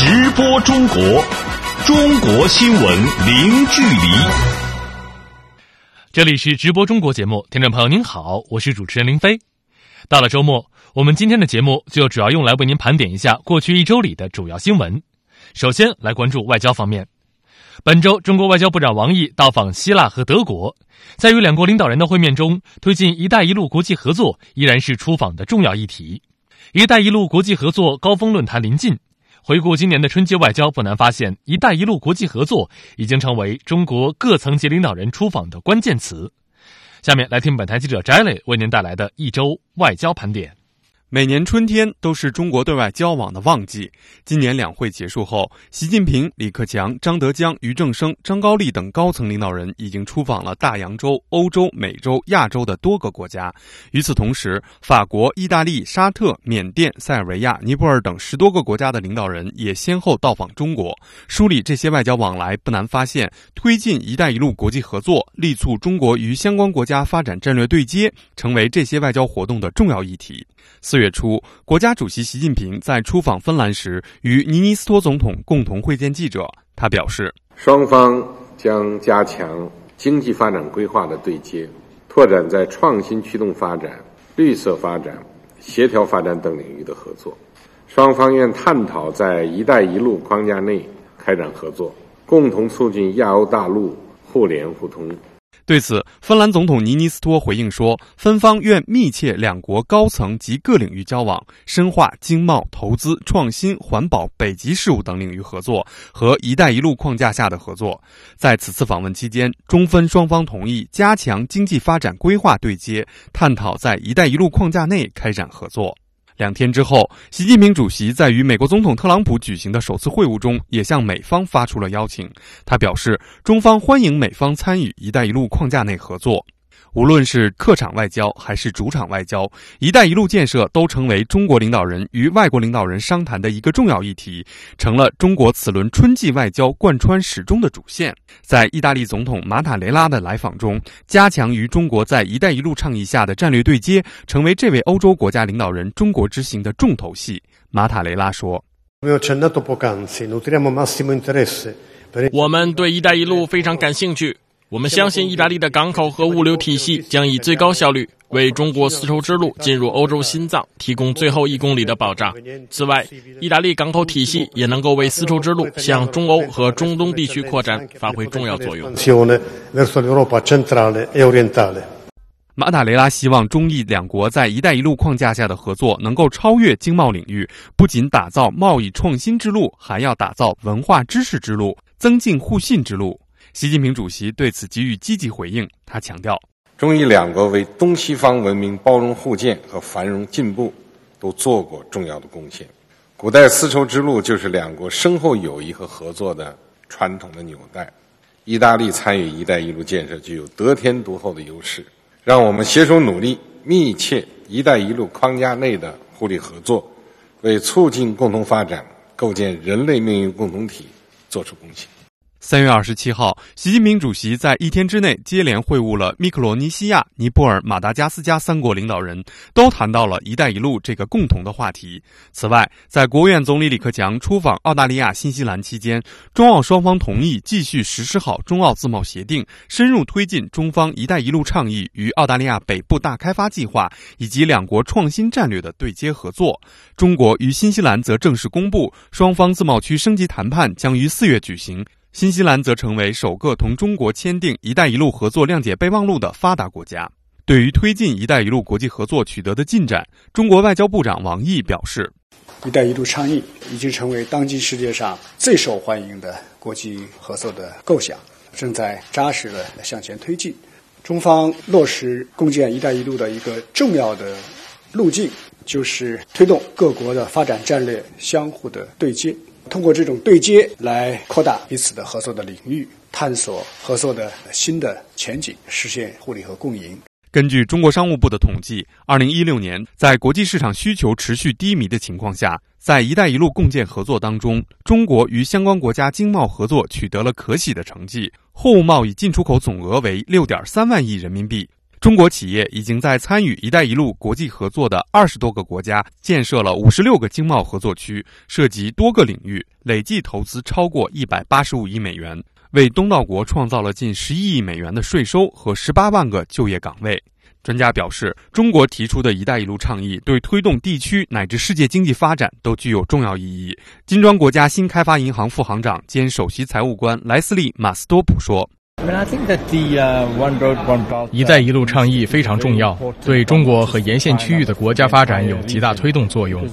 直播中国，中国新闻零距离。这里是直播中国节目，听众朋友您好，我是主持人林飞。到了周末，我们今天的节目就主要用来为您盘点一下过去一周里的主要新闻。首先来关注外交方面，本周中国外交部长王毅到访希腊和德国，在与两国领导人的会面中，推进“一带一路”国际合作依然是出访的重要议题。“一带一路”国际合作高峰论坛临近。回顾今年的春节外交，不难发现，“一带一路”国际合作已经成为中国各层级领导人出访的关键词。下面来听本台记者翟磊为您带来的一周外交盘点。每年春天都是中国对外交往的旺季。今年两会结束后，习近平、李克强、张德江、俞正声、张高丽等高层领导人已经出访了大洋洲、欧洲、美洲、亚洲的多个国家。与此同时，法国、意大利、沙特、缅甸、塞尔维亚、尼泊尔等十多个国家的领导人也先后到访中国。梳理这些外交往来，不难发现，推进“一带一路”国际合作，力促中国与相关国家发展战略对接，成为这些外交活动的重要议题。四月初，国家主席习近平在出访芬兰时，与尼尼斯托总统共同会见记者。他表示，双方将加强经济发展规划的对接，拓展在创新驱动发展、绿色发展、协调发展等领域的合作。双方愿探讨在“一带一路”框架内开展合作，共同促进亚欧大陆互联互通。对此，芬兰总统尼尼斯托回应说：“芬方愿密切两国高层及各领域交往，深化经贸、投资、创新、环保、北极事务等领域合作和‘一带一路’框架下的合作。”在此次访问期间，中芬双方同意加强经济发展规划对接，探讨在“一带一路”框架内开展合作。两天之后，习近平主席在与美国总统特朗普举行的首次会晤中，也向美方发出了邀请。他表示，中方欢迎美方参与“一带一路”框架内合作。无论是客场外交还是主场外交，“一带一路”建设都成为中国领导人与外国领导人商谈的一个重要议题，成了中国此轮春季外交贯穿始终的主线。在意大利总统马塔雷拉的来访中，加强与中国在“一带一路”倡议下的战略对接，成为这位欧洲国家领导人中国之行的重头戏。马塔雷拉说：“我们对‘一带一路’非常感兴趣。”我们相信，意大利的港口和物流体系将以最高效率为中国丝绸之路进入欧洲心脏提供最后一公里的保障。此外，意大利港口体系也能够为丝绸之路向中欧和中东地区扩展发挥重要作用。马塔雷拉希望中意两国在“一带一路”框架下的合作能够超越经贸领域，不仅打造贸易创新之路，还要打造文化知识之路，增进互信之路。习近平主席对此给予积极回应。他强调，中意两国为东西方文明包容互鉴和繁荣进步都做过重要的贡献。古代丝绸之路就是两国深厚友谊和合作的传统的纽带。意大利参与“一带一路”建设具有得天独厚的优势。让我们携手努力，密切“一带一路”框架内的互利合作，为促进共同发展、构建人类命运共同体作出贡献。三月二十七号，习近平主席在一天之内接连会晤了密克罗尼西亚、尼泊尔、马达加斯加三国领导人，都谈到了“一带一路”这个共同的话题。此外，在国务院总理李克强出访澳大利亚、新西兰期间，中澳双方同意继续实施好中澳自贸协定，深入推进中方“一带一路”倡议与澳大利亚北部大开发计划以及两国创新战略的对接合作。中国与新西兰则正式公布，双方自贸区升级谈判将于四月举行。新西兰则成为首个同中国签订“一带一路”合作谅解备忘录的发达国家。对于推进“一带一路”国际合作取得的进展，中国外交部长王毅表示：“‘一带一路’倡议已经成为当今世界上最受欢迎的国际合作的构想，正在扎实的向前推进。中方落实共建‘一带一路’的一个重要的路径，就是推动各国的发展战略相互的对接。”通过这种对接来扩大彼此的合作的领域，探索合作的新的前景，实现互利和共赢。根据中国商务部的统计，二零一六年，在国际市场需求持续低迷的情况下，在“一带一路”共建合作当中，中国与相关国家经贸合作取得了可喜的成绩，货物贸易进出口总额为六点三万亿人民币。中国企业已经在参与“一带一路”国际合作的二十多个国家建设了五十六个经贸合作区，涉及多个领域，累计投资超过一百八十五亿美元，为东道国创造了近十一亿美元的税收和十八万个就业岗位。专家表示，中国提出的一带一路倡议对推动地区乃至世界经济发展都具有重要意义。金砖国家新开发银行副行长兼首席财务官莱斯利·马斯多普说。一带一路倡议非常重要，对中国和沿线区域的国家发展有极大推动作用。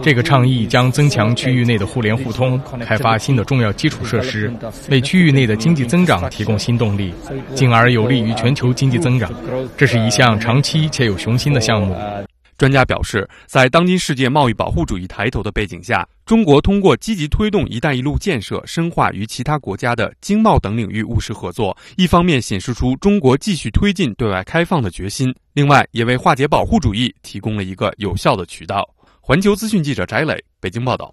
这个倡议将增强区域内的互联互通，开发新的重要基础设施，为区域内的经济增长提供新动力，进而有利于全球经济增长。这是一项长期且有雄心的项目。专家表示，在当今世界贸易保护主义抬头的背景下，中国通过积极推动“一带一路”建设，深化与其他国家的经贸等领域务实合作，一方面显示出中国继续推进对外开放的决心，另外也为化解保护主义提供了一个有效的渠道。环球资讯记者翟磊，北京报道。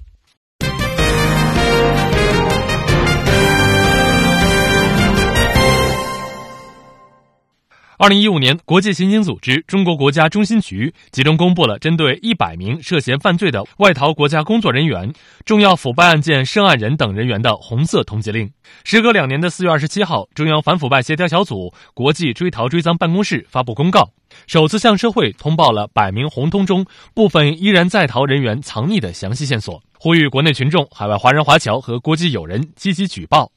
二零一五年，国际刑警组织中国国家中心局集中公布了针对一百名涉嫌犯罪的外逃国家工作人员、重要腐败案件涉案人等人员的红色通缉令。时隔两年的四月二十七号，中央反腐败协调小组国际追逃追赃办公室发布公告，首次向社会通报了百名红通中部分依然在逃人员藏匿的详细线索，呼吁国内群众、海外华人华侨和国际友人积极举报。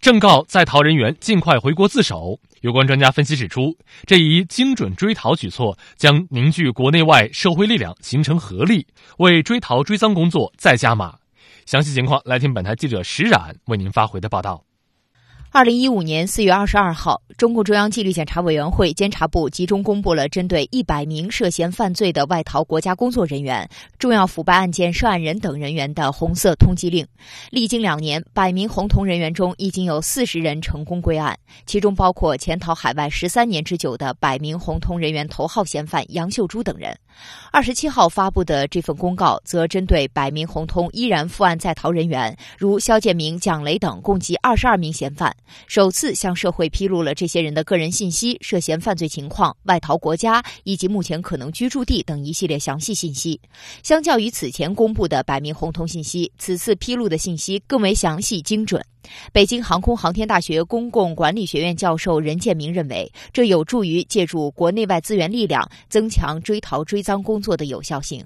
正告在逃人员尽快回国自首。有关专家分析指出，这一精准追逃举措将凝聚国内外社会力量，形成合力，为追逃追赃工作再加码。详细情况，来听本台记者石冉为您发回的报道。二零一五年四月二十二号，中共中央纪律检查委员会监察部集中公布了针对一百名涉嫌犯罪的外逃国家工作人员、重要腐败案件涉案人等人员的红色通缉令。历经两年，百名红通人员中已经有四十人成功归案，其中包括潜逃海外十三年之久的百名红通人员头号嫌犯杨秀珠等人。二十七号发布的这份公告，则针对百名红通依然负案在逃人员，如肖建明、蒋雷等，共计二十二名嫌犯。首次向社会披露了这些人的个人信息、涉嫌犯罪情况、外逃国家以及目前可能居住地等一系列详细信息。相较于此前公布的百名红通信息，此次披露的信息更为详细精准。北京航空航天大学公共管理学院教授任建明认为，这有助于借助国内外资源力量，增强追逃追赃工作的有效性。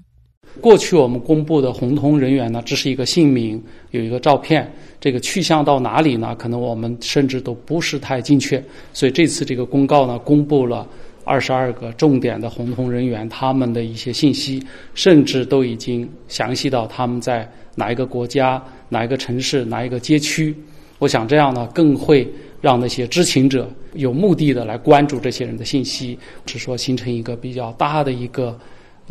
过去我们公布的红通人员呢，只是一个姓名，有一个照片，这个去向到哪里呢？可能我们甚至都不是太精确。所以这次这个公告呢，公布了二十二个重点的红通人员他们的一些信息，甚至都已经详细到他们在哪一个国家、哪一个城市、哪一个街区。我想这样呢，更会让那些知情者有目的的来关注这些人的信息，是说形成一个比较大的一个。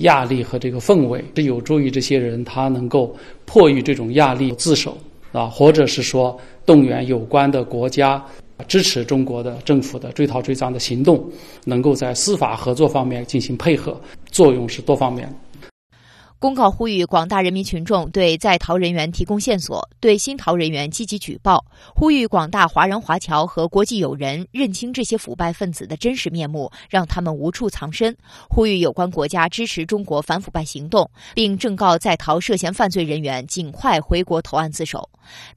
压力和这个氛围这有助于这些人，他能够迫于这种压力自首啊，或者是说动员有关的国家支持中国的政府的追逃追赃的行动，能够在司法合作方面进行配合，作用是多方面。公告呼吁广大人民群众对在逃人员提供线索，对新逃人员积极举报。呼吁广大华人华侨和国际友人认清这些腐败分子的真实面目，让他们无处藏身。呼吁有关国家支持中国反腐败行动，并正告在逃涉嫌犯罪人员尽快回国投案自首。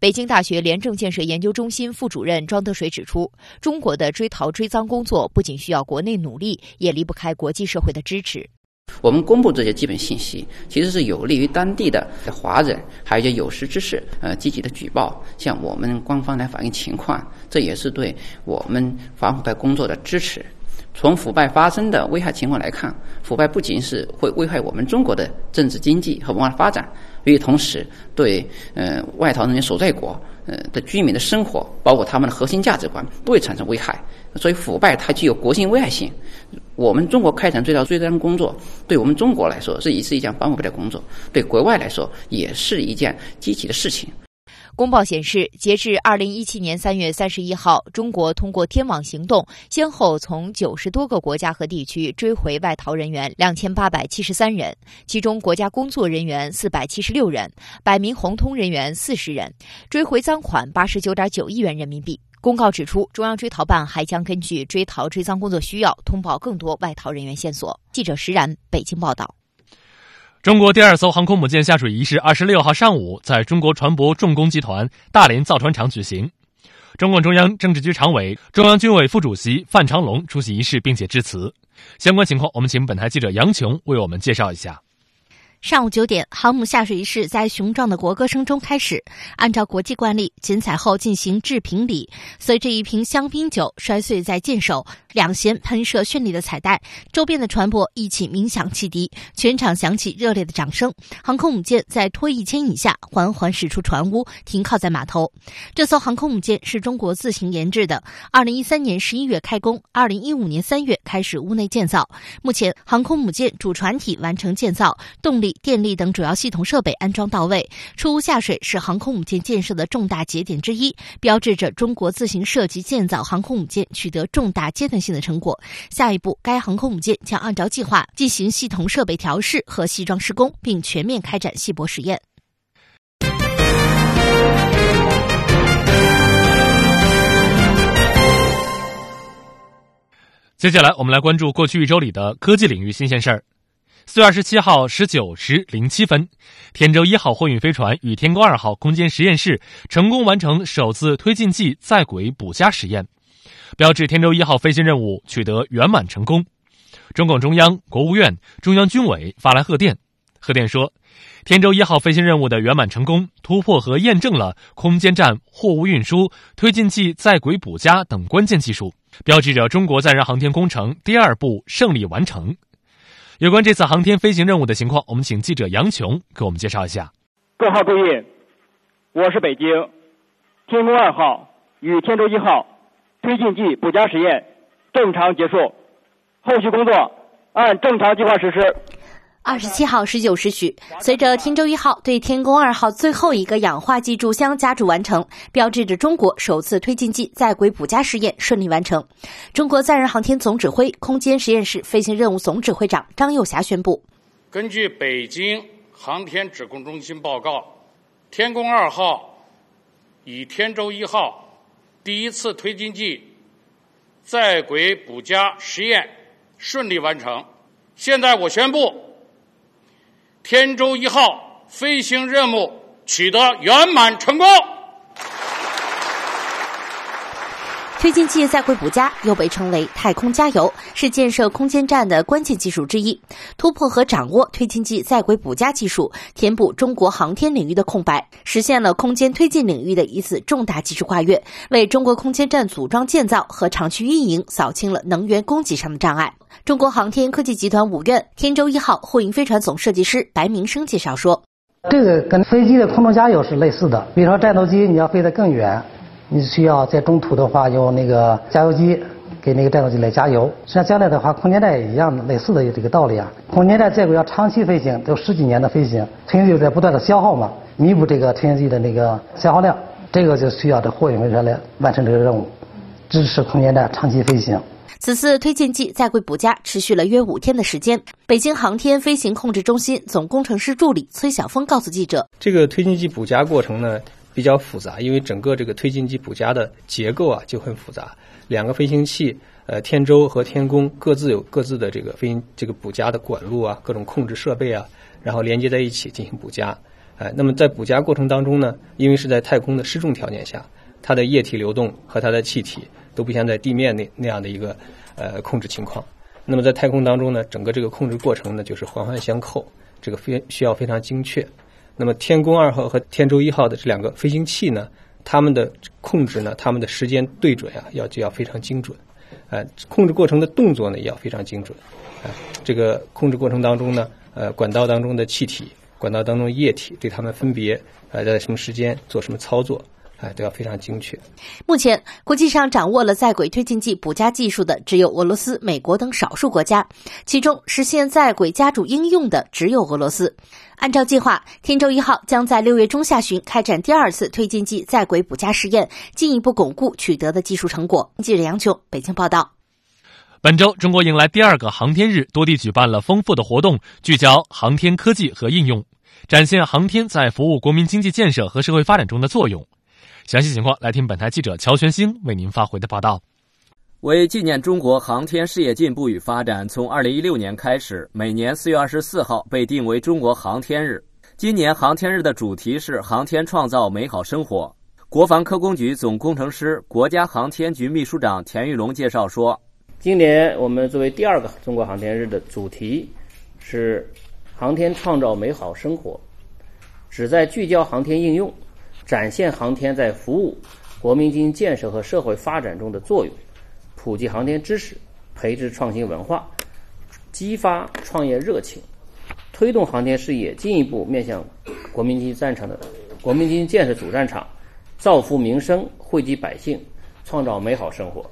北京大学廉政建设研究中心副主任庄德水指出，中国的追逃追赃工作不仅需要国内努力，也离不开国际社会的支持。我们公布这些基本信息，其实是有利于当地的华人，还有一些有识之士，呃，积极的举报，向我们官方来反映情况，这也是对我们反腐败工作的支持。从腐败发生的危害情况来看，腐败不仅是会危害我们中国的政治经济和文化发展，与此同时对呃外逃人员所在国呃的居民的生活，包括他们的核心价值观，都会产生危害。所以腐败它具有国性危害性。我们中国开展追逃追赃工作，对我们中国来说是也是一件反腐败的工作，对国外来说也是一件积极的事情。公报显示，截至二零一七年三月三十一号，中国通过天网行动，先后从九十多个国家和地区追回外逃人员两千八百七十三人，其中国家工作人员四百七十六人，百名红通人员四十人，追回赃款八十九点九亿元人民币。公告指出，中央追逃办还将根据追逃追赃工作需要，通报更多外逃人员线索。记者石然北京报道。中国第二艘航空母舰下水仪式二十六号上午在中国船舶重工集团大连造船厂举行。中共中央政治局常委、中央军委副主席范长龙出席仪式，并且致辞。相关情况，我们请本台记者杨琼为我们介绍一下。上午九点，航母下水仪式在雄壮的国歌声中开始。按照国际惯例，剪彩后进行致瓶礼。随着一瓶香槟酒摔碎在舰首，两舷喷射绚丽的彩带，周边的船舶一起鸣响汽笛，全场响起热烈的掌声。航空母舰在拖曳牵引下缓缓驶出船坞，停靠在码头。这艘航空母舰是中国自行研制的，二零一三年十一月开工，二零一五年三月开始屋内建造。目前，航空母舰主船体完成建造，动力。电力等主要系统设备安装到位，出坞下水是航空母舰建设的重大节点之一，标志着中国自行设计建造航空母舰取得重大阶段性的成果。下一步，该航空母舰将按照计划进行系统设备调试和系装施工，并全面开展细泊实验。接下来，我们来关注过去一周里的科技领域新鲜事儿。四月二十七号十九时零七分，天舟一号货运飞船与天宫二号空间实验室成功完成首次推进剂在轨补加实验，标志天舟一号飞行任务取得圆满成功。中共中央、国务院、中央军委发来贺电，贺电说，天舟一号飞行任务的圆满成功，突破和验证了空间站货物运输、推进剂在轨补加等关键技术，标志着中国载人航天工程第二步胜利完成。有关这次航天飞行任务的情况，我们请记者杨琼给我们介绍一下。各号注意，我是北京天宫二号与天舟一号推进剂补加实验正常结束，后续工作按正常计划实施。二十七号十九时许，随着天舟一号对天宫二号最后一个氧化剂柱箱加注完成，标志着中国首次推进剂在轨补加试验顺利完成。中国载人航天总指挥空间实验室飞行任务总指挥长张又侠宣布：根据北京航天指控中心报告，天宫二号与天舟一号第一次推进剂在轨补加实验顺利完成。现在我宣布。天舟一号飞行任务取得圆满成功。推进剂在轨补加又被称为太空加油，是建设空间站的关键技术之一。突破和掌握推进剂在轨补加技术，填补中国航天领域的空白，实现了空间推进领域的一次重大技术跨越，为中国空间站组装建造和长期运营扫清了能源供给上的障碍。中国航天科技集团五院天舟一号货运飞船总设计师白明生介绍说：“这个跟飞机的空中加油是类似的，比如说战斗机你要飞得更远。”你需要在中途的话用那个加油机给那个战斗机来加油。实际上将来的话，空间站也一样，类似的这个道理啊。空间站在轨要长期飞行，都十几年的飞行，推进剂在不断的消耗嘛，弥补这个推进剂的那个消耗量。这个就需要这货运飞船来完成这个任务，支持空间站长期飞行。此次推进剂在轨补加持续了约五天的时间。北京航天飞行控制中心总工程师助理崔晓峰告诉记者：“这个推进剂补加过程呢？”比较复杂，因为整个这个推进剂补加的结构啊就很复杂。两个飞行器，呃，天舟和天宫各自有各自的这个飞行这个补加的管路啊，各种控制设备啊，然后连接在一起进行补加。哎，那么在补加过程当中呢，因为是在太空的失重条件下，它的液体流动和它的气体都不像在地面那那样的一个呃控制情况。那么在太空当中呢，整个这个控制过程呢就是环环相扣，这个非需要非常精确。那么天宫二号和天舟一号的这两个飞行器呢，它们的控制呢，它们的时间对准啊，要就要非常精准，呃，控制过程的动作呢也要非常精准，啊，这个控制过程当中呢，呃，管道当中的气体、管道当中液体，对它们分别呃在什么时间做什么操作。哎，都要非常精确。目前，国际上掌握了在轨推进剂补加技术的只有俄罗斯、美国等少数国家，其中实现在轨加注应用的只有俄罗斯。按照计划，天舟一号将在六月中下旬开展第二次推进剂在轨补加试验，进一步巩固取得的技术成果。记者杨琼，北京报道。本周，中国迎来第二个航天日，多地举办了丰富的活动，聚焦航天科技和应用，展现航天在服务国民经济建设和社会发展中的作用。详细情况来听本台记者乔全兴为您发回的报道。为纪念中国航天事业进步与发展，从二零一六年开始，每年四月二十四号被定为中国航天日。今年航天日的主题是“航天创造美好生活”。国防科工局总工程师、国家航天局秘书长田玉龙介绍说：“今年我们作为第二个中国航天日的主题是‘航天创造美好生活’，旨在聚焦航天应用，展现航天在服务国民经济建设和社会发展中的作用。”普及航天知识，培植创新文化，激发创业热情，推动航天事业进一步面向国民经济战场的国民经济建设主战场，造福民生，惠及百姓，创造美好生活。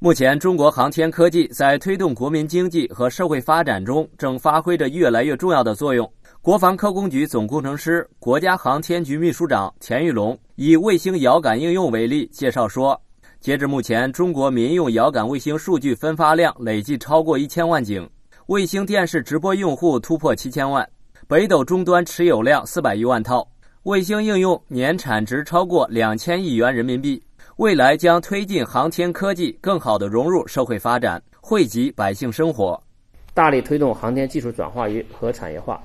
目前，中国航天科技在推动国民经济和社会发展中正发挥着越来越重要的作用。国防科工局总工程师、国家航天局秘书长田玉龙以卫星遥感应用为例介绍说。截至目前，中国民用遥感卫星数据分发量累计超过一千万景，卫星电视直播用户突破七千万，北斗终端持有量四百余万套，卫星应用年产值超过两千亿元人民币。未来将推进航天科技更好地融入社会发展，惠及百姓生活，大力推动航天技术转化与和产业化，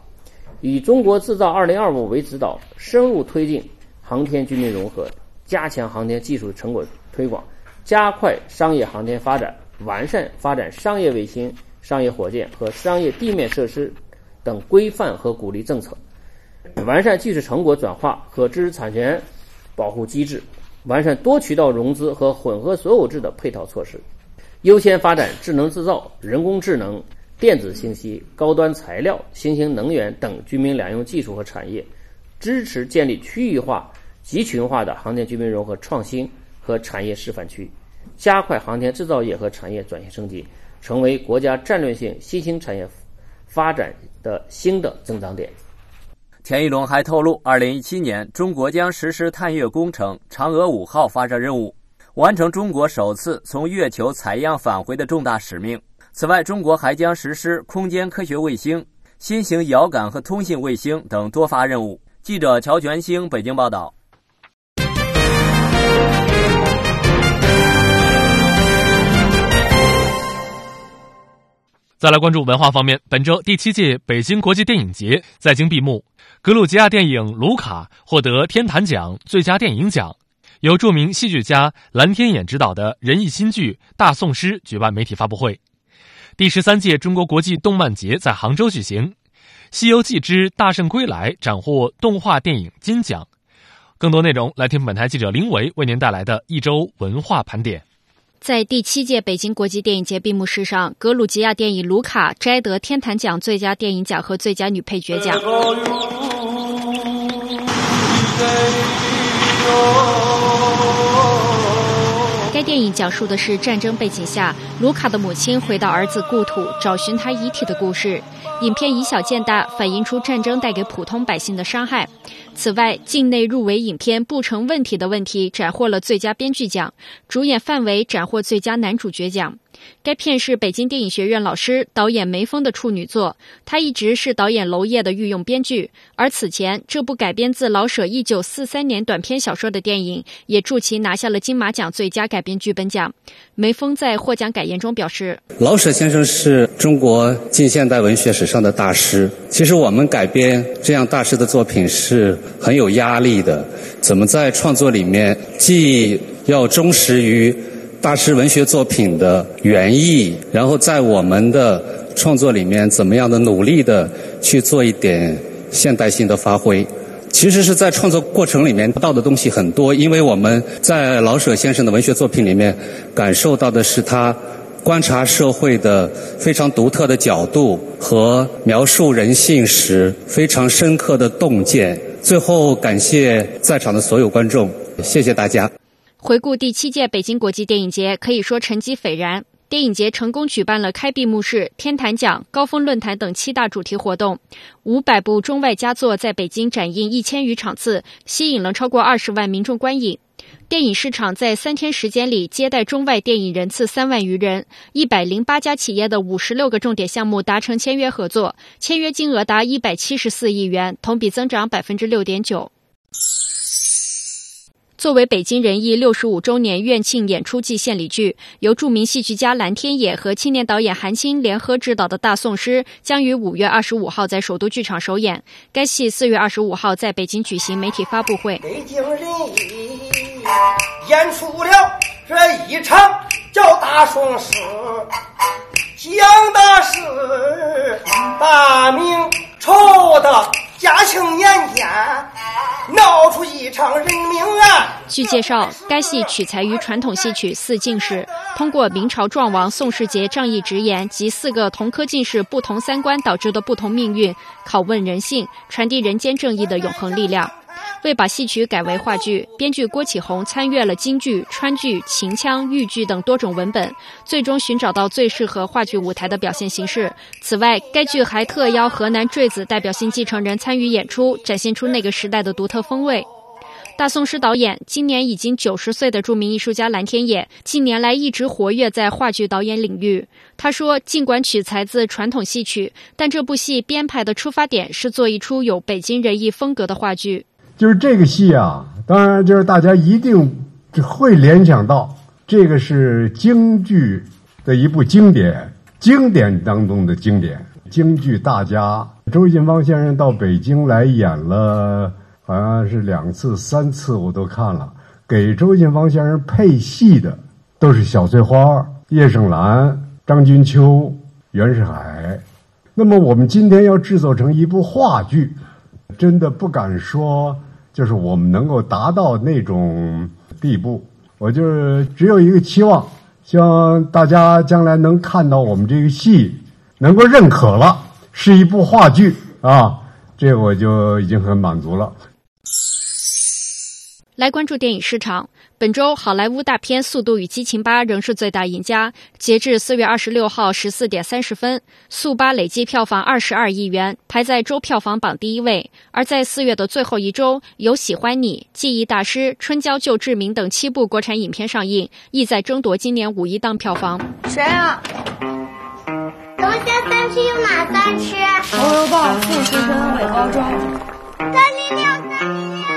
以“中国制造二零二五”为指导，深入推进航天军民融合，加强航天技术成果。推广，加快商业航天发展，完善发展商业卫星、商业火箭和商业地面设施等规范和鼓励政策，完善技术成果转化和知识产权保护机制，完善多渠道融资和混合所有制的配套措施，优先发展智能制造、人工智能、电子信息、高端材料、新型能源等军民两用技术和产业，支持建立区域化、集群化的航天军民融合创新。和产业示范区，加快航天制造业和产业转型升级，成为国家战略性新兴产业发展的新的增长点。田玉龙还透露，二零一七年中国将实施探月工程“嫦娥五号”发射任务，完成中国首次从月球采样返回的重大使命。此外，中国还将实施空间科学卫星、新型遥感和通信卫星等多发任务。记者乔全兴北京报道。再来关注文化方面，本周第七届北京国际电影节在京闭幕，格鲁吉亚电影《卢卡》获得天坛奖最佳电影奖，由著名戏剧家蓝天眼执导的人艺新剧《大宋诗》举办媒体发布会。第十三届中国国际动漫节在杭州举行，《西游记之大圣归来》斩获动画电影金奖。更多内容来听本台记者林维为您带来的一周文化盘点。在第七届北京国际电影节闭幕式上，格鲁吉亚电影《卢卡》摘得天坛奖最佳电影奖和最佳女配角奖。该电影讲述的是战争背景下，卢卡的母亲回到儿子故土找寻他遗体的故事。影片以小见大，反映出战争带给普通百姓的伤害。此外，境内入围影片不成问题的问题斩获了最佳编剧奖，主演范伟斩获最佳男主角奖。该片是北京电影学院老师、导演梅峰的处女作，他一直是导演娄烨的御用编剧。而此前，这部改编自老舍一九四三年短篇小说的电影，也助其拿下了金马奖最佳改编剧本奖。梅峰在获奖感言中表示：“老舍先生是中国近现代文学史上的大师。其实我们改编这样大师的作品是很有压力的。怎么在创作里面既要忠实于……”大师文学作品的原意，然后在我们的创作里面，怎么样的努力的去做一点现代性的发挥？其实是在创作过程里面得到的东西很多，因为我们在老舍先生的文学作品里面感受到的是他观察社会的非常独特的角度和描述人性时非常深刻的洞见。最后，感谢在场的所有观众，谢谢大家。回顾第七届北京国际电影节，可以说成绩斐然。电影节成功举办了开闭幕式、天坛奖、高峰论坛等七大主题活动，五百部中外佳作在北京展映一千余场次，吸引了超过二十万民众观影。电影市场在三天时间里接待中外电影人次三万余人，一百零八家企业的五十六个重点项目达成签约合作，签约金额达一百七十四亿元，同比增长百分之六点九。作为北京人艺六十五周年院庆演出季献礼剧，由著名戏剧家蓝天野和青年导演韩青联合执导的《大宋诗》将于五月二十五号在首都剧场首演。该戏四月二十五号在北京举行媒体发布会。北京人艺演出了这一场叫《大宋诗》，讲的是大明朝的嘉庆年间。闹出一场人命案。据介绍，该戏取材于传统戏曲《四进士》，通过明朝壮王宋世杰仗义直言及四个同科进士不同三观导致的不同命运，拷问人性，传递人间正义的永恒力量。为把戏曲改为话剧，编剧郭启宏参阅了京剧、川剧、秦腔、豫剧等多种文本，最终寻找到最适合话剧舞台的表现形式。此外，该剧还特邀河南坠子代表性继承人参与演出，展现出那个时代的独特风味。大宋诗导演今年已经九十岁的著名艺术家蓝天野，近年来一直活跃在话剧导演领域。他说：“尽管取材自传统戏曲，但这部戏编排的出发点是做一出有北京人艺风格的话剧。”就是这个戏啊，当然就是大家一定会联想到，这个是京剧的一部经典，经典当中的经典。京剧大家周信芳先生到北京来演了，好像是两次、三次，我都看了。给周信芳先生配戏的都是小翠花、叶盛兰、张君秋、袁世海。那么我们今天要制作成一部话剧，真的不敢说。就是我们能够达到那种地步，我就是只有一个期望，希望大家将来能看到我们这个戏能够认可了，是一部话剧啊，这我就已经很满足了。来关注电影市场。本周好莱坞大片《速度与激情八》仍是最大赢家。截至四月二十六号十四点三十分，《速八》累计票房二十二亿元，排在周票房榜第一位。而在四月的最后一周，有《喜欢你》《记忆大师》《春娇救志明》等七部国产影片上映，意在争夺今年五一档票房。谁啊？龙虾三吃有哪三吃？牛肉棒、富士跟伟高中。三零六三零六。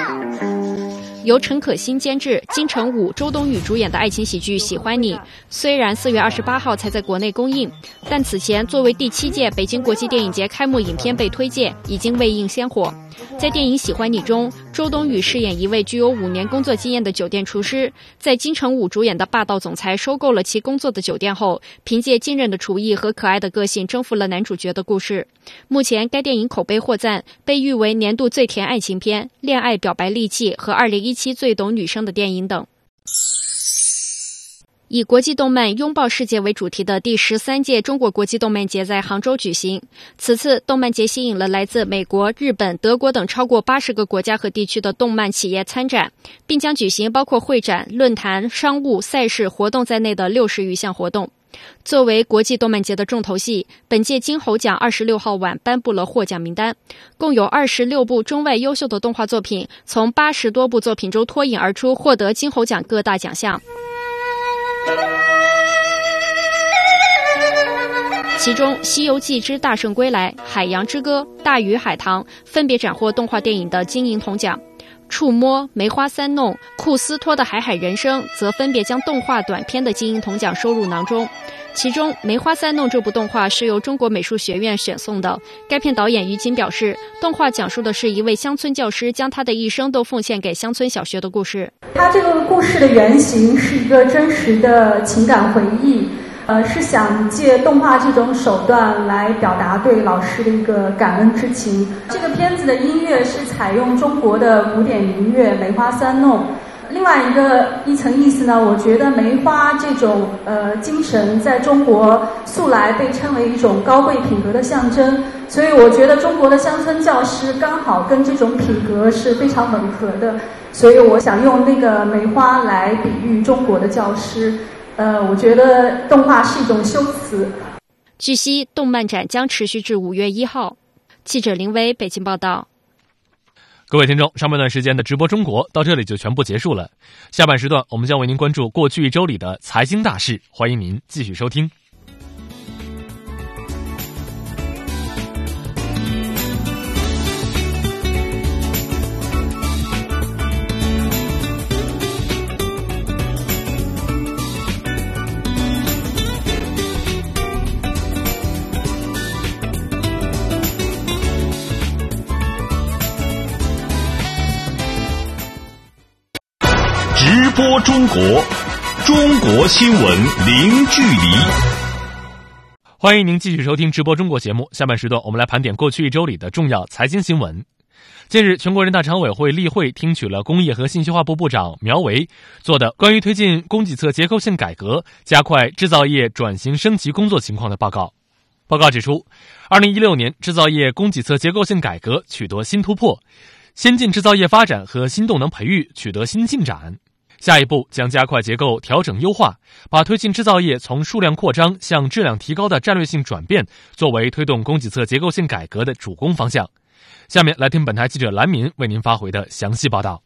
由陈可辛监制、金城武、周冬雨主演的爱情喜剧《喜欢你》，虽然四月二十八号才在国内公映，但此前作为第七届北京国际电影节开幕影片被推荐，已经未映先火。在电影《喜欢你》中，周冬雨饰演一位具有五年工作经验的酒店厨师，在金城武主演的霸道总裁收购了其工作的酒店后，凭借惊人的厨艺和可爱的个性征服了男主角的故事。目前，该电影口碑获赞，被誉为年度最甜爱情片、恋爱表白利器和二零一七最懂女生的电影等。以国际动漫拥抱世界为主题的第十三届中国国际动漫节在杭州举行。此次动漫节吸引了来自美国、日本、德国等超过八十个国家和地区的动漫企业参展，并将举行包括会展、论坛、商务、赛事活动在内的六十余项活动。作为国际动漫节的重头戏，本届金猴奖二十六号晚颁布了获奖名单，共有二十六部中外优秀的动画作品从八十多部作品中脱颖而出，获得金猴奖各大奖项。其中，《西游记之大圣归来》《海洋之歌》《大鱼海棠》分别斩获动画电影的金银铜奖，《触摸》《梅花三弄》《库斯托的海海人生》则分别将动画短片的金银铜奖收入囊中。其中，《梅花三弄》这部动画是由中国美术学院选送的。该片导演于锦表示，动画讲述的是一位乡村教师将他的一生都奉献给乡村小学的故事。他这个故事的原型是一个真实的情感回忆。呃，是想借动画这种手段来表达对老师的一个感恩之情。这个片子的音乐是采用中国的古典音乐《梅花三弄》。另外一个一层意思呢，我觉得梅花这种呃精神在中国素来被称为一种高贵品格的象征，所以我觉得中国的乡村教师刚好跟这种品格是非常吻合的。所以我想用那个梅花来比喻中国的教师。呃，我觉得动画是一种修辞。据悉，动漫展将持续至五月一号。记者林威北京报道。各位听众，上半段时间的直播中国到这里就全部结束了。下半时段，我们将为您关注过去一周里的财经大事，欢迎您继续收听。播中国，中国新闻零距离。欢迎您继续收听直播中国节目。下半时段，我们来盘点过去一周里的重要财经新闻。近日，全国人大常委会例会听取了工业和信息化部部长苗圩做的关于推进供给侧结构性改革、加快制造业转型升级工作情况的报告。报告指出，二零一六年制造业供给侧结构性改革取得新突破，先进制造业发展和新动能培育取得新进展。下一步将加快结构调整优化，把推进制造业从数量扩张向质量提高的战略性转变作为推动供给侧结构性改革的主攻方向。下面来听本台记者兰民为您发回的详细报道。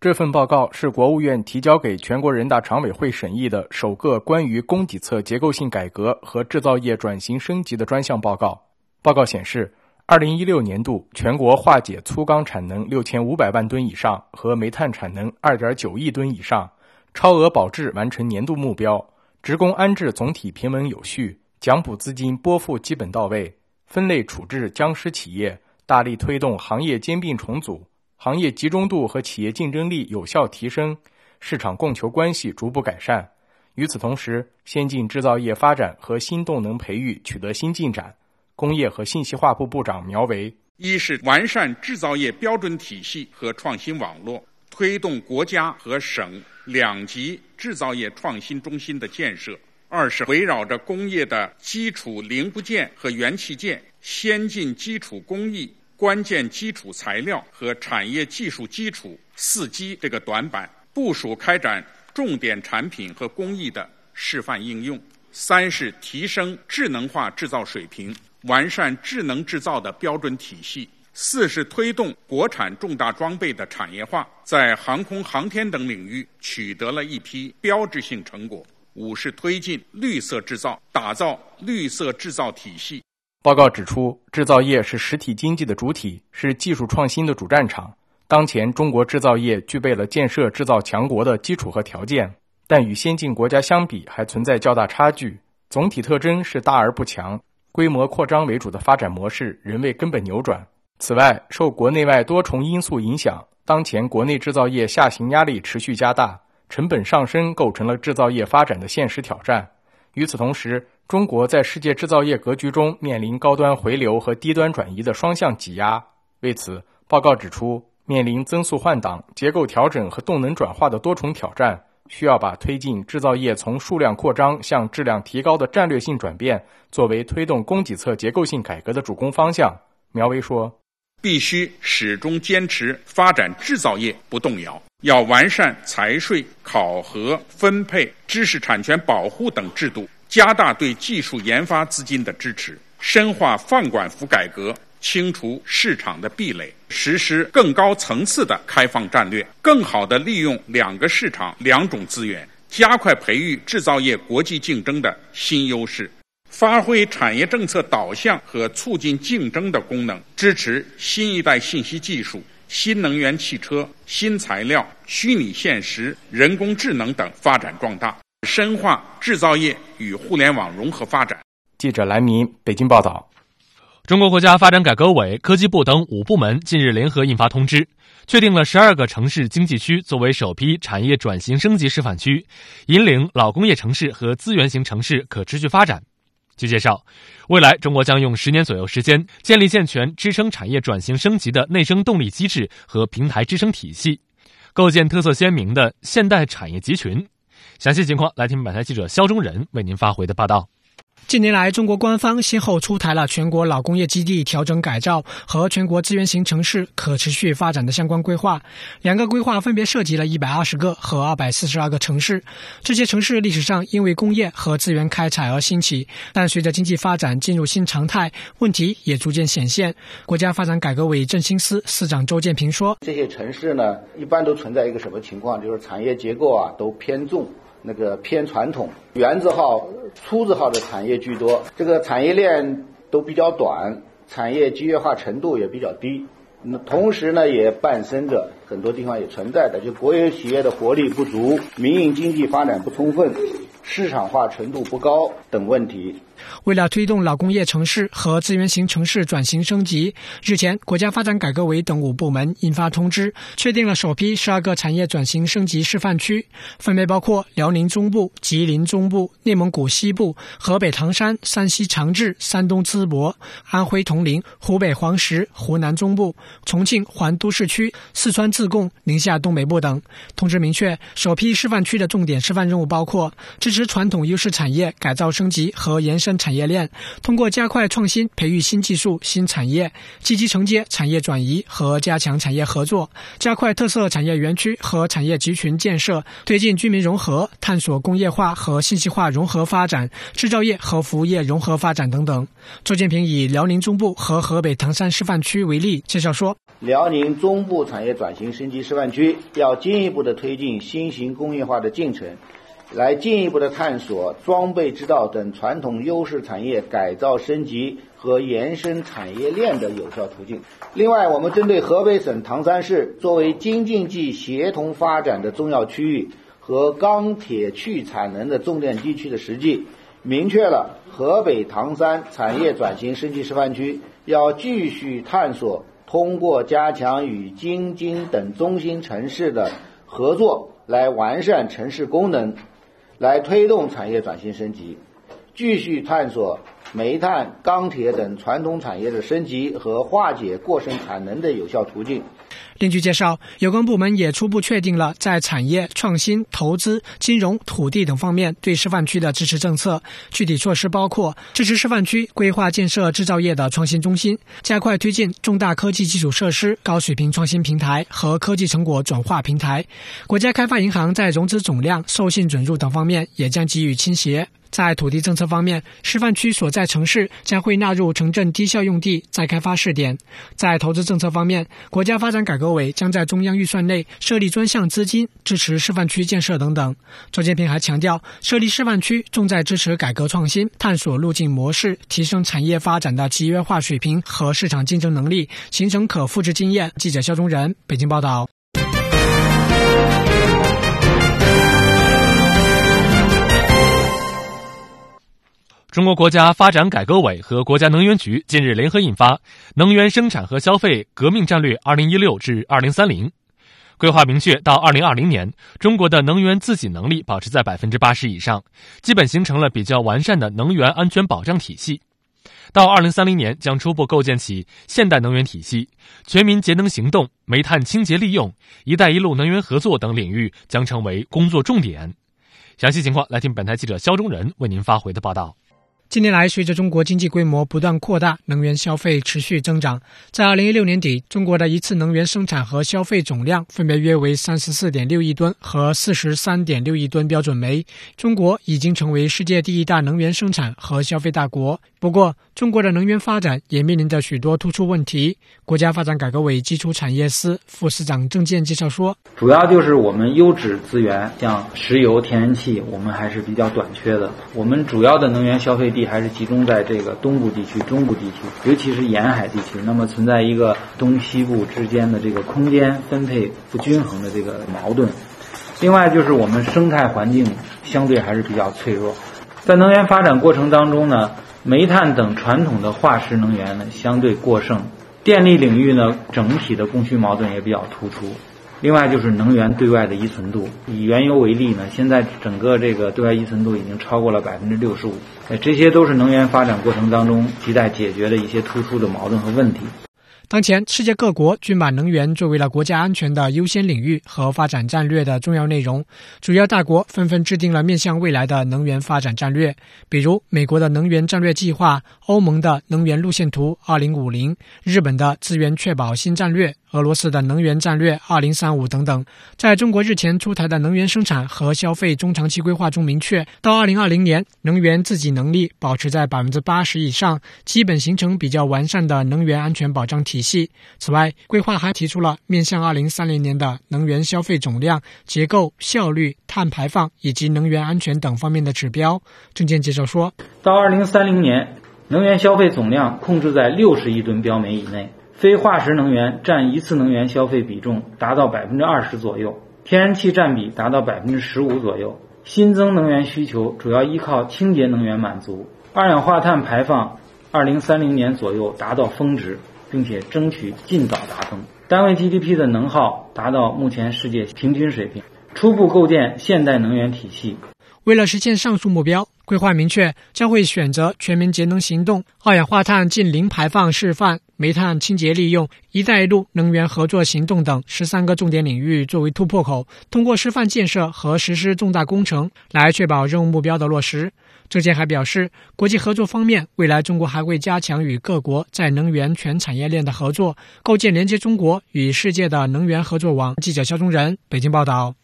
这份报告是国务院提交给全国人大常委会审议的首个关于供给侧结构性改革和制造业转型升级的专项报告。报告显示，二零一六年度全国化解粗钢产能六千五百万吨以上和煤炭产能二点九亿吨以上，超额保质完成年度目标，职工安置总体平稳有序，奖补资金拨付基本到位，分类处置僵尸企业，大力推动行业兼并重组。行业集中度和企业竞争力有效提升，市场供求关系逐步改善。与此同时，先进制造业发展和新动能培育取得新进展。工业和信息化部部长苗圩：一是完善制造业标准体系和创新网络，推动国家和省两级制造业创新中心的建设；二是围绕着工业的基础零部件和元器件、先进基础工艺。关键基础材料和产业技术基础四基这个短板，部署开展重点产品和工艺的示范应用。三是提升智能化制造水平，完善智能制造的标准体系。四是推动国产重大装备的产业化，在航空航天等领域取得了一批标志性成果。五是推进绿色制造，打造绿色制造体系。报告指出，制造业是实体经济的主体，是技术创新的主战场。当前，中国制造业具备了建设制造强国的基础和条件，但与先进国家相比，还存在较大差距。总体特征是大而不强、规模扩张为主的发展模式仍未根本扭转。此外，受国内外多重因素影响，当前国内制造业下行压力持续加大，成本上升构成了制造业发展的现实挑战。与此同时，中国在世界制造业格局中面临高端回流和低端转移的双向挤压。为此，报告指出，面临增速换挡、结构调整和动能转化的多重挑战，需要把推进制造业从数量扩张向质量提高的战略性转变作为推动供给侧结构性改革的主攻方向。苗圩说：“必须始终坚持发展制造业不动摇，要完善财税、考核、分配、知识产权保护等制度。”加大对技术研发资金的支持，深化放管服改革，清除市场的壁垒，实施更高层次的开放战略，更好地利用两个市场、两种资源，加快培育制造业国际竞争的新优势，发挥产业政策导向和促进竞争的功能，支持新一代信息技术、新能源汽车、新材料、虚拟现实、人工智能等发展壮大。深化制造业与互联网融合发展。记者兰明北京报道。中国国家发展改革委、科技部等五部门近日联合印发通知，确定了十二个城市经济区作为首批产业转型升级示范区，引领老工业城市和资源型城市可持续发展。据介绍，未来中国将用十年左右时间，建立健全支撑产业转型升级的内生动力机制和平台支撑体系，构建特色鲜明的现代产业集群。详细情况，来听本台记者肖中仁为您发回的报道。近年来，中国官方先后出台了全国老工业基地调整改造和全国资源型城市可持续发展的相关规划。两个规划分别涉及了一百二十个和二百四十二个城市。这些城市历史上因为工业和资源开采而兴起，但随着经济发展进入新常态，问题也逐渐显现。国家发展改革委振兴司司长周建平说：“这些城市呢，一般都存在一个什么情况？就是产业结构啊，都偏重。”那个偏传统，原字号、粗字号的产业居多，这个产业链都比较短，产业集约化程度也比较低。那同时呢，也伴生着很多地方也存在的，就国有企业的活力不足，民营经济发展不充分，市场化程度不高等问题。为了推动老工业城市和资源型城市转型升级，日前，国家发展改革委等五部门印发通知，确定了首批十二个产业转型升级示范区，分别包括辽宁中部、吉林中部、内蒙古西部、河北唐山、山西长治、山东淄博、安徽铜陵、湖北黄石、湖南中部、重庆环都市区、四川自贡、宁夏东北部等。通知明确，首批示范区的重点示范任务包括支持传统优势产业改造升级和延伸产业链，通过加快创新培育新技术、新产业，积极承接产业转移和加强产业合作，加快特色产业园区和产业集群建设，推进居民融合，探索工业化和信息化融合发展，制造业和服务业融合发展等等。周建平以辽宁中部和河北唐山示范区为例，介绍说，辽宁中部产业转型升级示范区要进一步的推进新型工业化的进程。来进一步的探索装备制造等传统优势产业改造升级和延伸产业链的有效途径。另外，我们针对河北省唐山市作为京津冀协同发展的重要区域和钢铁去产能的重点地区的实际，明确了河北唐山产业转型升级示范区要继续探索通过加强与京津等中心城市的合作，来完善城市功能。来推动产业转型升级，继续探索煤炭、钢铁等传统产业的升级和化解过剩产能的有效途径。另据介绍，有关部门也初步确定了在产业创新、投资、金融、土地等方面对示范区的支持政策。具体措施包括支持示范区规划建设制造业的创新中心，加快推进重大科技基础设施高水平创新平台和科技成果转化平台。国家开发银行在融资总量、授信准入等方面也将给予倾斜。在土地政策方面，示范区所在城市将会纳入城镇低效用地再开发试点。在投资政策方面，国家发展改革委将在中央预算内设立专项资金，支持示范区建设等等。周建平还强调，设立示范区重在支持改革创新，探索路径模式，提升产业发展的集约化水平和市场竞争能力，形成可复制经验。记者肖忠仁北京报道。中国国家发展改革委和国家能源局近日联合印发《能源生产和消费革命战略（二零一六至二零三零）》，规划明确，到二零二零年，中国的能源自给能力保持在百分之八十以上，基本形成了比较完善的能源安全保障体系。到二零三零年，将初步构建起现代能源体系，全民节能行动、煤炭清洁利用、“一带一路”能源合作等领域将成为工作重点。详细情况，来听本台记者肖忠仁为您发回的报道。近年来，随着中国经济规模不断扩大，能源消费持续增长。在二零一六年底，中国的一次能源生产和消费总量分别约为三十四点六亿吨和四十三点六亿吨标准煤。中国已经成为世界第一大能源生产和消费大国。不过，中国的能源发展也面临着许多突出问题。国家发展改革委基础产业司副司长郑健介绍说：“主要就是我们优质资源，像石油、天然气，我们还是比较短缺的。我们主要的能源消费地还是集中在这个东部地区、中部地区，尤其是沿海地区。那么存在一个东西部之间的这个空间分配不均衡的这个矛盾。另外，就是我们生态环境相对还是比较脆弱。在能源发展过程当中呢。”煤炭等传统的化石能源呢相对过剩，电力领域呢整体的供需矛盾也比较突出。另外就是能源对外的依存度，以原油为例呢，现在整个这个对外依存度已经超过了百分之六十五。哎，这些都是能源发展过程当中亟待解决的一些突出的矛盾和问题。当前，世界各国均把能源作为了国家安全的优先领域和发展战略的重要内容。主要大国纷纷制定了面向未来的能源发展战略，比如美国的能源战略计划、欧盟的能源路线图 （2050）、日本的资源确保新战略。俄罗斯的能源战略二零三五等等，在中国日前出台的能源生产和消费中长期规划中明确，到二零二零年，能源自给能力保持在百分之八十以上，基本形成比较完善的能源安全保障体系。此外，规划还提出了面向二零三零年的能源消费总量、结构、效率、碳排放以及能源安全等方面的指标。证件介绍说，到二零三零年，能源消费总量控制在六十亿吨标煤以内。非化石能源占一次能源消费比重达到百分之二十左右，天然气占比达到百分之十五左右，新增能源需求主要依靠清洁能源满足，二氧化碳排放二零三零年左右达到峰值，并且争取尽早达峰。单位 GDP 的能耗达到目前世界平均水平，初步构建现代能源体系。为了实现上述目标，规划明确将会选择全民节能行动、二氧化碳近零排放示范、煤炭清洁利用、“一带一路”能源合作行动等十三个重点领域作为突破口，通过示范建设和实施重大工程来确保任务目标的落实。郑健还表示，国际合作方面，未来中国还会加强与各国在能源全产业链的合作，构建连接中国与世界的能源合作网。记者肖忠仁北京报道。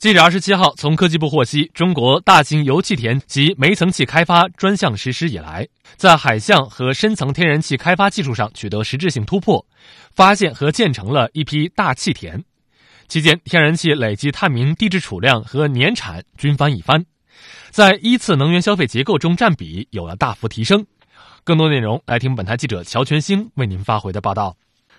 记者二十七号从科技部获悉，中国大型油气田及煤层气开发专项实施以来，在海相和深层天然气开发技术上取得实质性突破，发现和建成了一批大气田。期间，天然气累计探明地质储量和年产均翻一番，在一次能源消费结构中占比有了大幅提升。更多内容来听本台记者乔全兴为您发回的报道。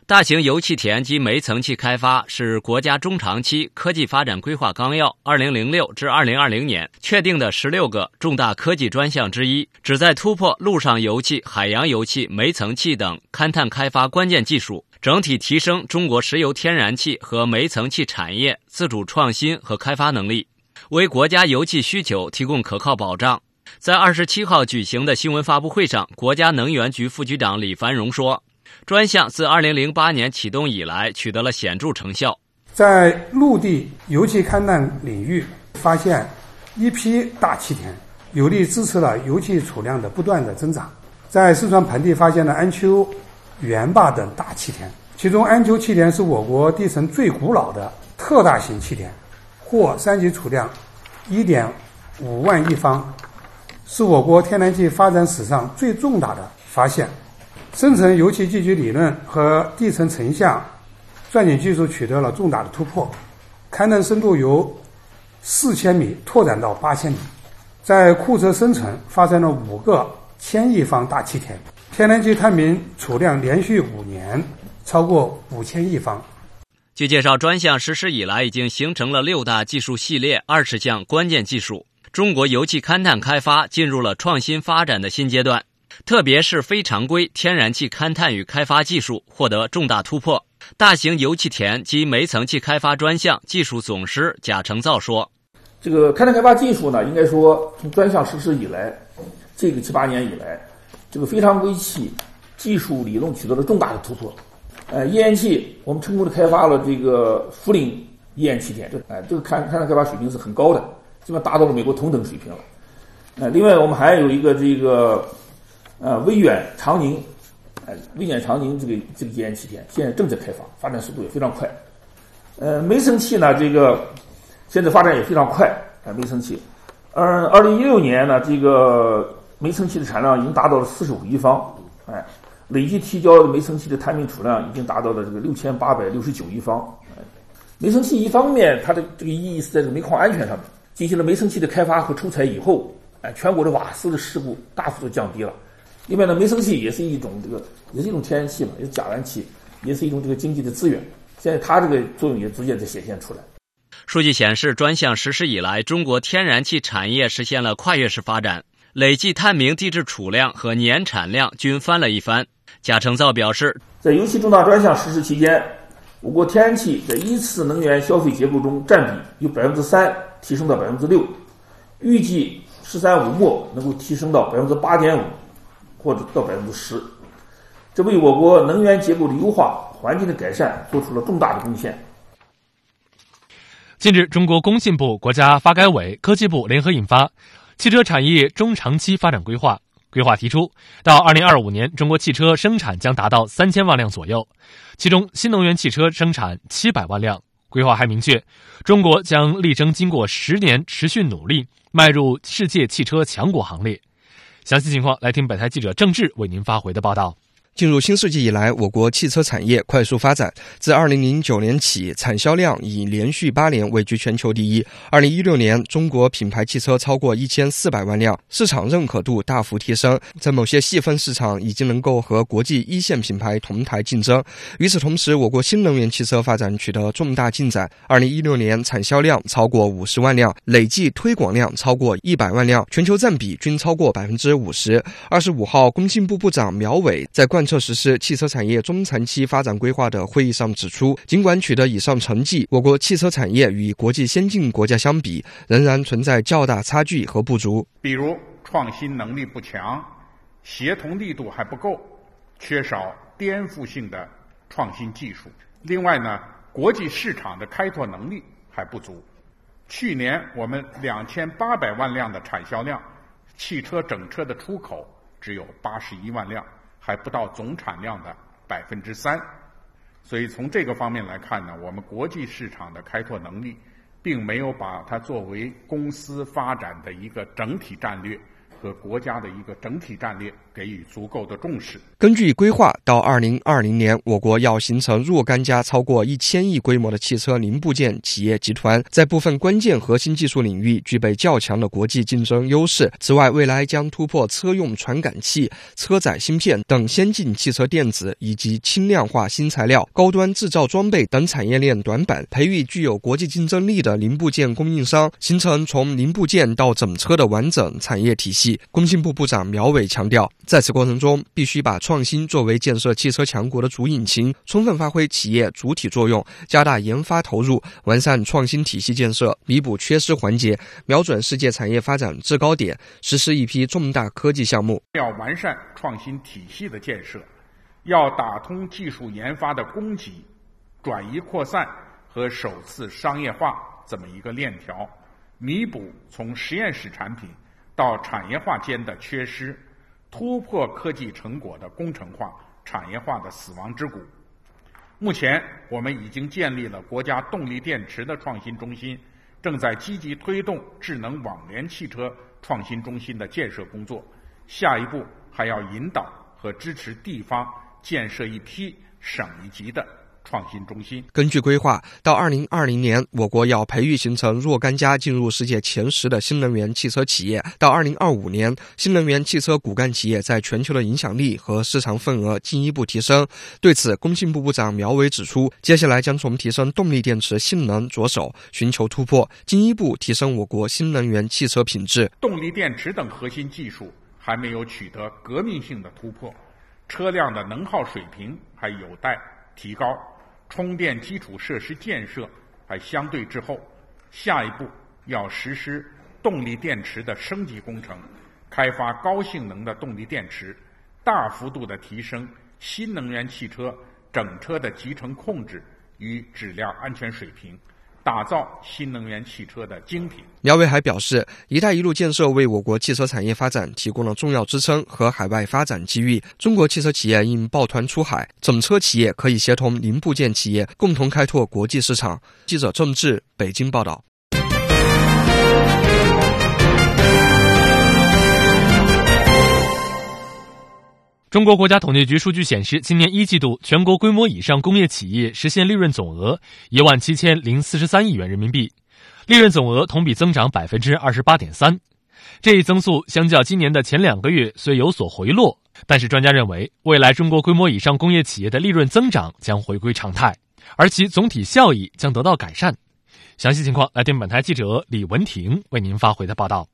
大型油气田及煤层气开发是国家中长期科技发展规划纲要（二零零六至二零二零年）确定的十六个重大科技专项之一，旨在突破陆上油气、海洋油气、煤层气等勘探开发关键技术，整体提升中国石油天然气和煤层气产业自主创新和开发能力，为国家油气需求提供可靠保障。在二十七号举行的新闻发布会上，国家能源局副局长李凡荣说。专项自2008年启动以来，取得了显著成效。在陆地油气勘探领域发现一批大气田，有力支持了油气储量的不断的增长。在四川盆地发现了安丘、元坝等大气田，其中安丘气田是我国地层最古老的特大型气田，获三级储量1.5万亿方，是我国天然气发展史上最重大的发现。深层油气聚集理论和地层成像钻井技术取得了重大的突破，勘探深度由四千米拓展到八千米，在库车深层发现了五个千亿方大气田，天然气探明储量连续五年超过五千亿方。据介绍，专项实施以来，已经形成了六大技术系列、二十项关键技术，中国油气勘探开发进入了创新发展的新阶段。特别是非常规天然气勘探与开发技术获得重大突破。大型油气田及煤层气开发专项技术总师贾成造说：“这个勘探开发技术呢，应该说从专项实施以来，这个七八年以来，这个非常规气技术理论取得了重大的突破。呃，页岩气我们成功的开发了这个涪陵页岩气田，这哎，这个勘勘探开发水平是很高的，基本达到了美国同等水平了。呃，另外我们还有一个这个。”呃，威远长宁，呃，威远长宁这个这个页岩气田现在正在开发，发展速度也非常快。呃，煤层气呢，这个现在发展也非常快，啊，煤层气。而二零一六年呢，这个煤层气的产量已经达到了四十五亿方，哎，累计提交的煤层气的探明储量已经达到了这个六千八百六十九亿方。煤层气一方面它的这个意义是在这个煤矿安全上面，进行了煤层气的开发和出采以后，哎，全国的瓦斯的事故大幅度降低了。另外呢，煤层气也是一种这个，也是一种天然气嘛，也是甲烷气，也是一种这个经济的资源。现在它这个作用也逐渐在显现出来。数据显示，专项实施以来，中国天然气产业实现了跨越式发展，累计探明地质储量和年产量均翻了一番。贾成造表示，在油气重大专项实施期间，我国天然气在一次能源消费结构中占比由百分之三提升到百分之六，预计“十三五”末能够提升到百分之八点五。或者到百分之十，这为我国能源结构的优化、环境的改善做出了重大的贡献。近日，中国工信部、国家发改委、科技部联合印发《汽车产业中长期发展规划》，规划提出，到二零二五年，中国汽车生产将达到三千万辆左右，其中新能源汽车生产七百万辆。规划还明确，中国将力争经过十年持续努力，迈入世界汽车强国行列。详细情况，来听本台记者郑智为您发回的报道。进入新世纪以来，我国汽车产业快速发展。自2009年起，产销量已连续八年位居全球第一。2016年，中国品牌汽车超过1400万辆，市场认可度大幅提升，在某些细分市场已经能够和国际一线品牌同台竞争。与此同时，我国新能源汽车发展取得重大进展。2016年产销量超过50万辆，累计推广量超过100万辆，全球占比均超过50%。25号，工信部部长苗伟在冠彻实施汽车产业中长期发展规划的会议上指出，尽管取得以上成绩，我国汽车产业与国际先进国家相比，仍然存在较大差距和不足。比如创新能力不强，协同力度还不够，缺少颠覆性的创新技术。另外呢，国际市场的开拓能力还不足。去年我们两千八百万辆的产销量，汽车整车的出口只有八十一万辆。还不到总产量的百分之三，所以从这个方面来看呢，我们国际市场的开拓能力，并没有把它作为公司发展的一个整体战略。和国家的一个整体战略给予足够的重视。根据规划，到二零二零年，我国要形成若干家超过一千亿规模的汽车零部件企业集团，在部分关键核心技术领域具备较强的国际竞争优势。此外，未来将突破车用传感器、车载芯片等先进汽车电子以及轻量化新材料、高端制造装备等产业链短板，培育具有国际竞争力的零部件供应商，形成从零部件到整车的完整产业体系。工信部部长苗伟强调，在此过程中，必须把创新作为建设汽车强国的主引擎，充分发挥企业主体作用，加大研发投入，完善创新体系建设，弥补缺失环节，瞄准世界产业发展制高点，实施一批重大科技项目。要完善创新体系的建设，要打通技术研发的供给、转移扩散和首次商业化这么一个链条，弥补从实验室产品。到产业化间的缺失，突破科技成果的工程化、产业化的死亡之谷。目前，我们已经建立了国家动力电池的创新中心，正在积极推动智能网联汽车创新中心的建设工作。下一步还要引导和支持地方建设一批省一级的。创新中心根据规划，到二零二零年，我国要培育形成若干家进入世界前十的新能源汽车企业；到二零二五年，新能源汽车骨干企业在全球的影响力和市场份额进一步提升。对此，工信部部长苗圩指出，接下来将从提升动力电池性能着手，寻求突破，进一步提升我国新能源汽车品质。动力电池等核心技术还没有取得革命性的突破，车辆的能耗水平还有待提高。充电基础设施建设还相对滞后，下一步要实施动力电池的升级工程，开发高性能的动力电池，大幅度的提升新能源汽车整车的集成控制与质量安全水平。打造新能源汽车的精品。苗伟还表示，“一带一路”建设为我国汽车产业发展提供了重要支撑和海外发展机遇。中国汽车企业应抱团出海，整车企业可以协同零部件企业共同开拓国际市场。记者郑志北京报道。中国国家统计局数据显示，今年一季度全国规模以上工业企业实现利润总额一万七千零四十三亿元人民币，利润总额同比增长百分之二十八点三。这一增速相较今年的前两个月虽有所回落，但是专家认为，未来中国规模以上工业企业的利润增长将回归常态，而其总体效益将得到改善。详细情况，来听本台记者李文婷为您发回的报道。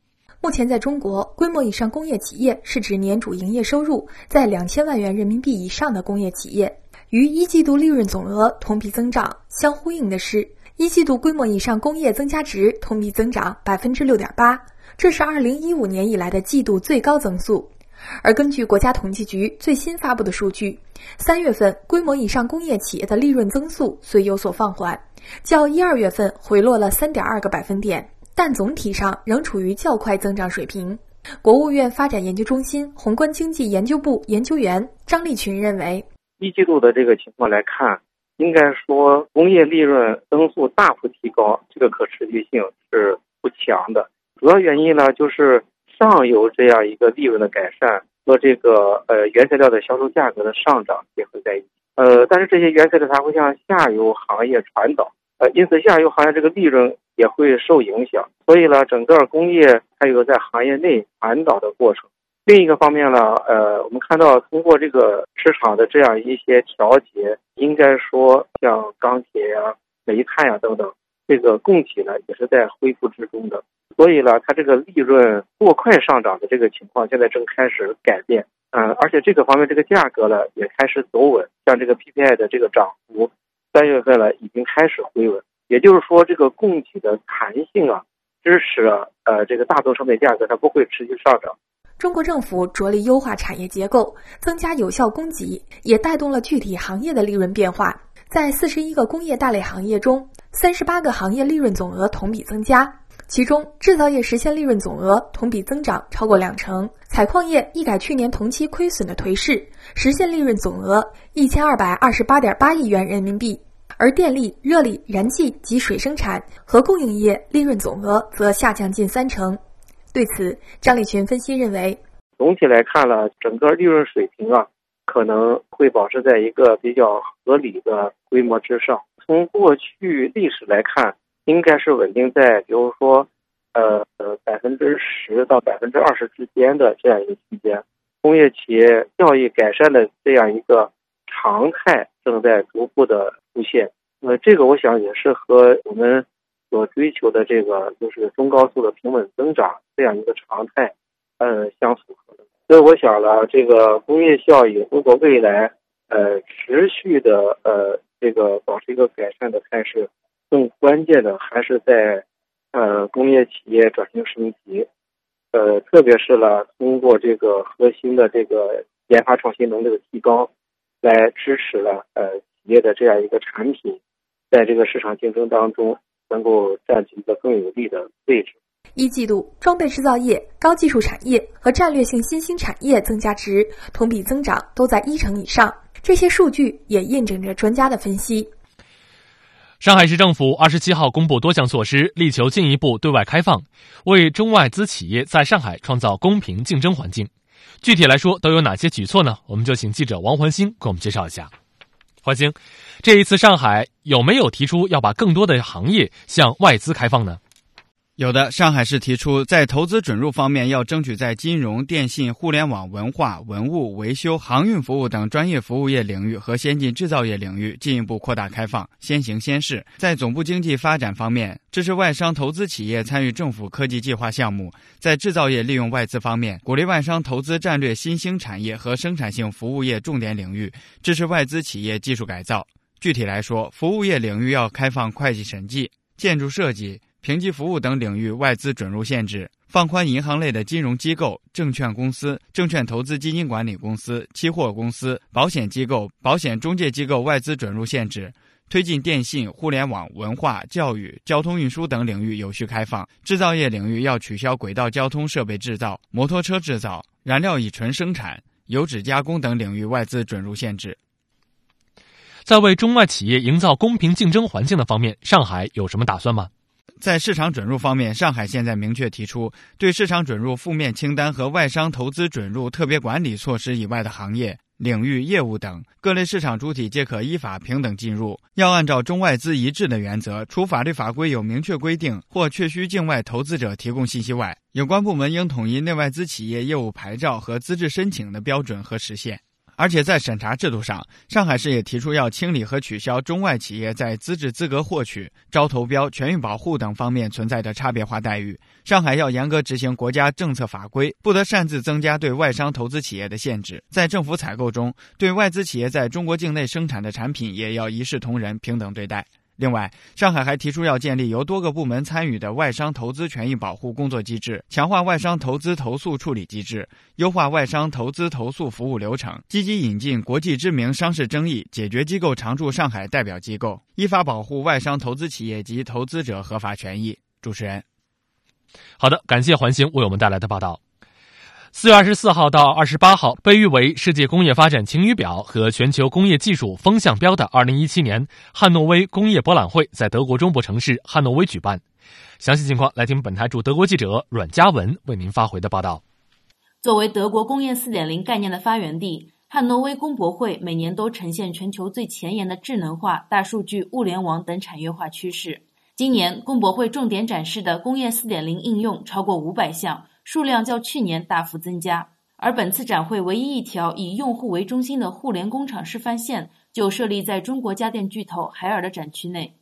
目前，在中国，规模以上工业企业是指年主营业收入在两千万元人民币以上的工业企业。与一季度利润总额同比增长相呼应的是，一季度规模以上工业增加值同比增长百分之六点八，这是二零一五年以来的季度最高增速。而根据国家统计局最新发布的数据，三月份规模以上工业企业的利润增速虽有所放缓，较一二月份回落了三点二个百分点。但总体上仍处于较快增长水平。国务院发展研究中心宏观经济研究部研究员张立群认为，一季度的这个情况来看，应该说工业利润增速大幅提高，这个可持续性是不强的。主要原因呢，就是上游这样一个利润的改善，和这个呃原材料的销售价格的上涨结合在一起。呃，但是这些原材料它会向下游行业传导，呃，因此下游行业这个利润也会受影响。所以呢，整个工业它有在行业内传导的过程。另一个方面呢，呃，我们看到通过这个市场的这样一些调节，应该说像钢铁呀、煤炭呀等等，这个供给呢也是在恢复之中的。所以呢，它这个利润过快上涨的这个情况，现在正开始改变。嗯，而且这个方面这个价格呢也开始走稳，像这个 PPI 的这个涨幅，三月份呢已经开始回稳。也就是说，这个供给的弹性啊，支持呃这个大宗商品价格它不会持续上涨。中国政府着力优化产业结构，增加有效供给，也带动了具体行业的利润变化。在四十一个工业大类行业中，三十八个行业利润总额同比增加，其中制造业实现利润总额同比增长超过两成，采矿业一改去年同期亏损的颓势，实现利润总额一千二百二十八点八亿元人民币。而电力、热力、燃气及水生产和供应业利润总额则下降近三成。对此，张立群分析认为，总体来看呢，整个利润水平啊，可能会保持在一个比较合理的规模之上。从过去历史来看，应该是稳定在，比如说，呃呃百分之十到百分之二十之间的这样一个区间。工业企业效益改善的这样一个常态正在逐步的出现。呃，这个我想也是和我们。所追求的这个就是中高速的平稳增长这样一个常态，呃，相符合的。所以我想呢，这个工业效益如果未来呃持续的呃这个保持一个改善的态势，更关键的还是在呃工业企业转型升级，呃，特别是呢通过这个核心的这个研发创新能力的提高，来支持了呃企业的这样一个产品在这个市场竞争当中。能够占据一个更有利的位置。一季度，装备制造业、高技术产业和战略性新兴产业增加值同比增长都在一成以上。这些数据也印证着专家的分析。上海市政府二十七号公布多项措施，力求进一步对外开放，为中外资企业在上海创造公平竞争环境。具体来说，都有哪些举措呢？我们就请记者王环星给我们介绍一下。环星，这一次上海有没有提出要把更多的行业向外资开放呢？有的，上海市提出在投资准入方面要争取在金融、电信、互联网、文化、文物、维修、航运服务等专业服务业领域和先进制造业领域进一步扩大开放，先行先试。在总部经济发展方面，支持外商投资企业参与政府科技计划项目；在制造业利用外资方面，鼓励外商投资战略新兴产业和生产性服务业重点领域，支持外资企业技术改造。具体来说，服务业领域要开放会计审计、建筑设计。评级服务等领域外资准入限制，放宽银行类的金融机构、证券公司、证券投资基金管理公司、期货公司、保险机构、保险中介机构外资准入限制，推进电信、互联网、文化、教育、交通运输等领域有序开放。制造业领域要取消轨道交通设备制造、摩托车制造、燃料乙醇生产、油脂加工等领域外资准入限制。在为中外企业营造公平竞争环境的方面，上海有什么打算吗？在市场准入方面，上海现在明确提出，对市场准入负面清单和外商投资准入特别管理措施以外的行业、领域、业务等各类市场主体皆可依法平等进入。要按照中外资一致的原则，除法律法规有明确规定或确需境外投资者提供信息外，有关部门应统一内外资企业业务牌照和资质申请的标准和时限。而且在审查制度上，上海市也提出要清理和取消中外企业在资质资格获取、招投标、权益保护等方面存在的差别化待遇。上海要严格执行国家政策法规，不得擅自增加对外商投资企业的限制。在政府采购中，对外资企业在中国境内生产的产品也要一视同仁、平等对待。另外，上海还提出要建立由多个部门参与的外商投资权益保护工作机制，强化外商投资投诉处理机制，优化外商投资投诉服务流程，积极引进国际知名商事争议解决机构常驻上海代表机构，依法保护外商投资企业及投资者合法权益。主持人，好的，感谢环星为我们带来的报道。四月二十四号到二十八号，被誉为世界工业发展晴雨表和全球工业技术风向标的二零一七年汉诺威工业博览会在德国中部城市汉诺威举办。详细情况来听本台驻德国记者阮嘉文为您发回的报道。作为德国工业四点零概念的发源地，汉诺威工博会每年都呈现全球最前沿的智能化、大数据、物联网等产业化趋势。今年工博会重点展示的工业四点零应用超过五百项，数量较去年大幅增加。而本次展会唯一一条以用户为中心的互联工厂示范线，就设立在中国家电巨头海尔的展区内。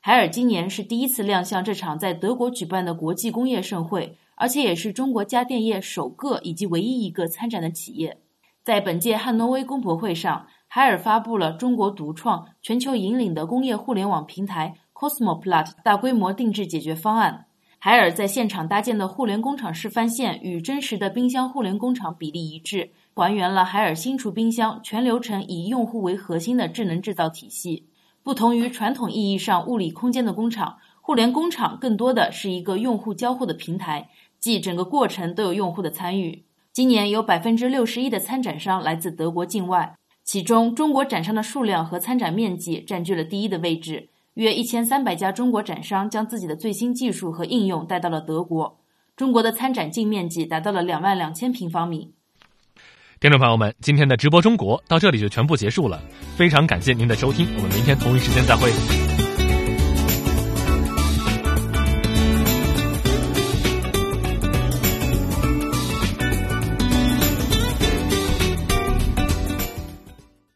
海尔今年是第一次亮相这场在德国举办的国际工业盛会。而且也是中国家电业首个以及唯一一个参展的企业。在本届汉诺威工博会上，海尔发布了中国独创、全球引领的工业互联网平台 CosmoPlat 大规模定制解决方案。海尔在现场搭建的互联工厂示范线与真实的冰箱互联工厂比例一致，还原了海尔新厨冰箱全流程以用户为核心的智能制造体系。不同于传统意义上物理空间的工厂，互联工厂更多的是一个用户交互的平台。即整个过程都有用户的参与。今年有百分之六十一的参展商来自德国境外，其中中国展商的数量和参展面积占据了第一的位置。约一千三百家中国展商将自己的最新技术和应用带到了德国。中国的参展净面积达到了两万两千平方米。听众朋友们，今天的直播中国到这里就全部结束了，非常感谢您的收听，我们明天同一时间再会。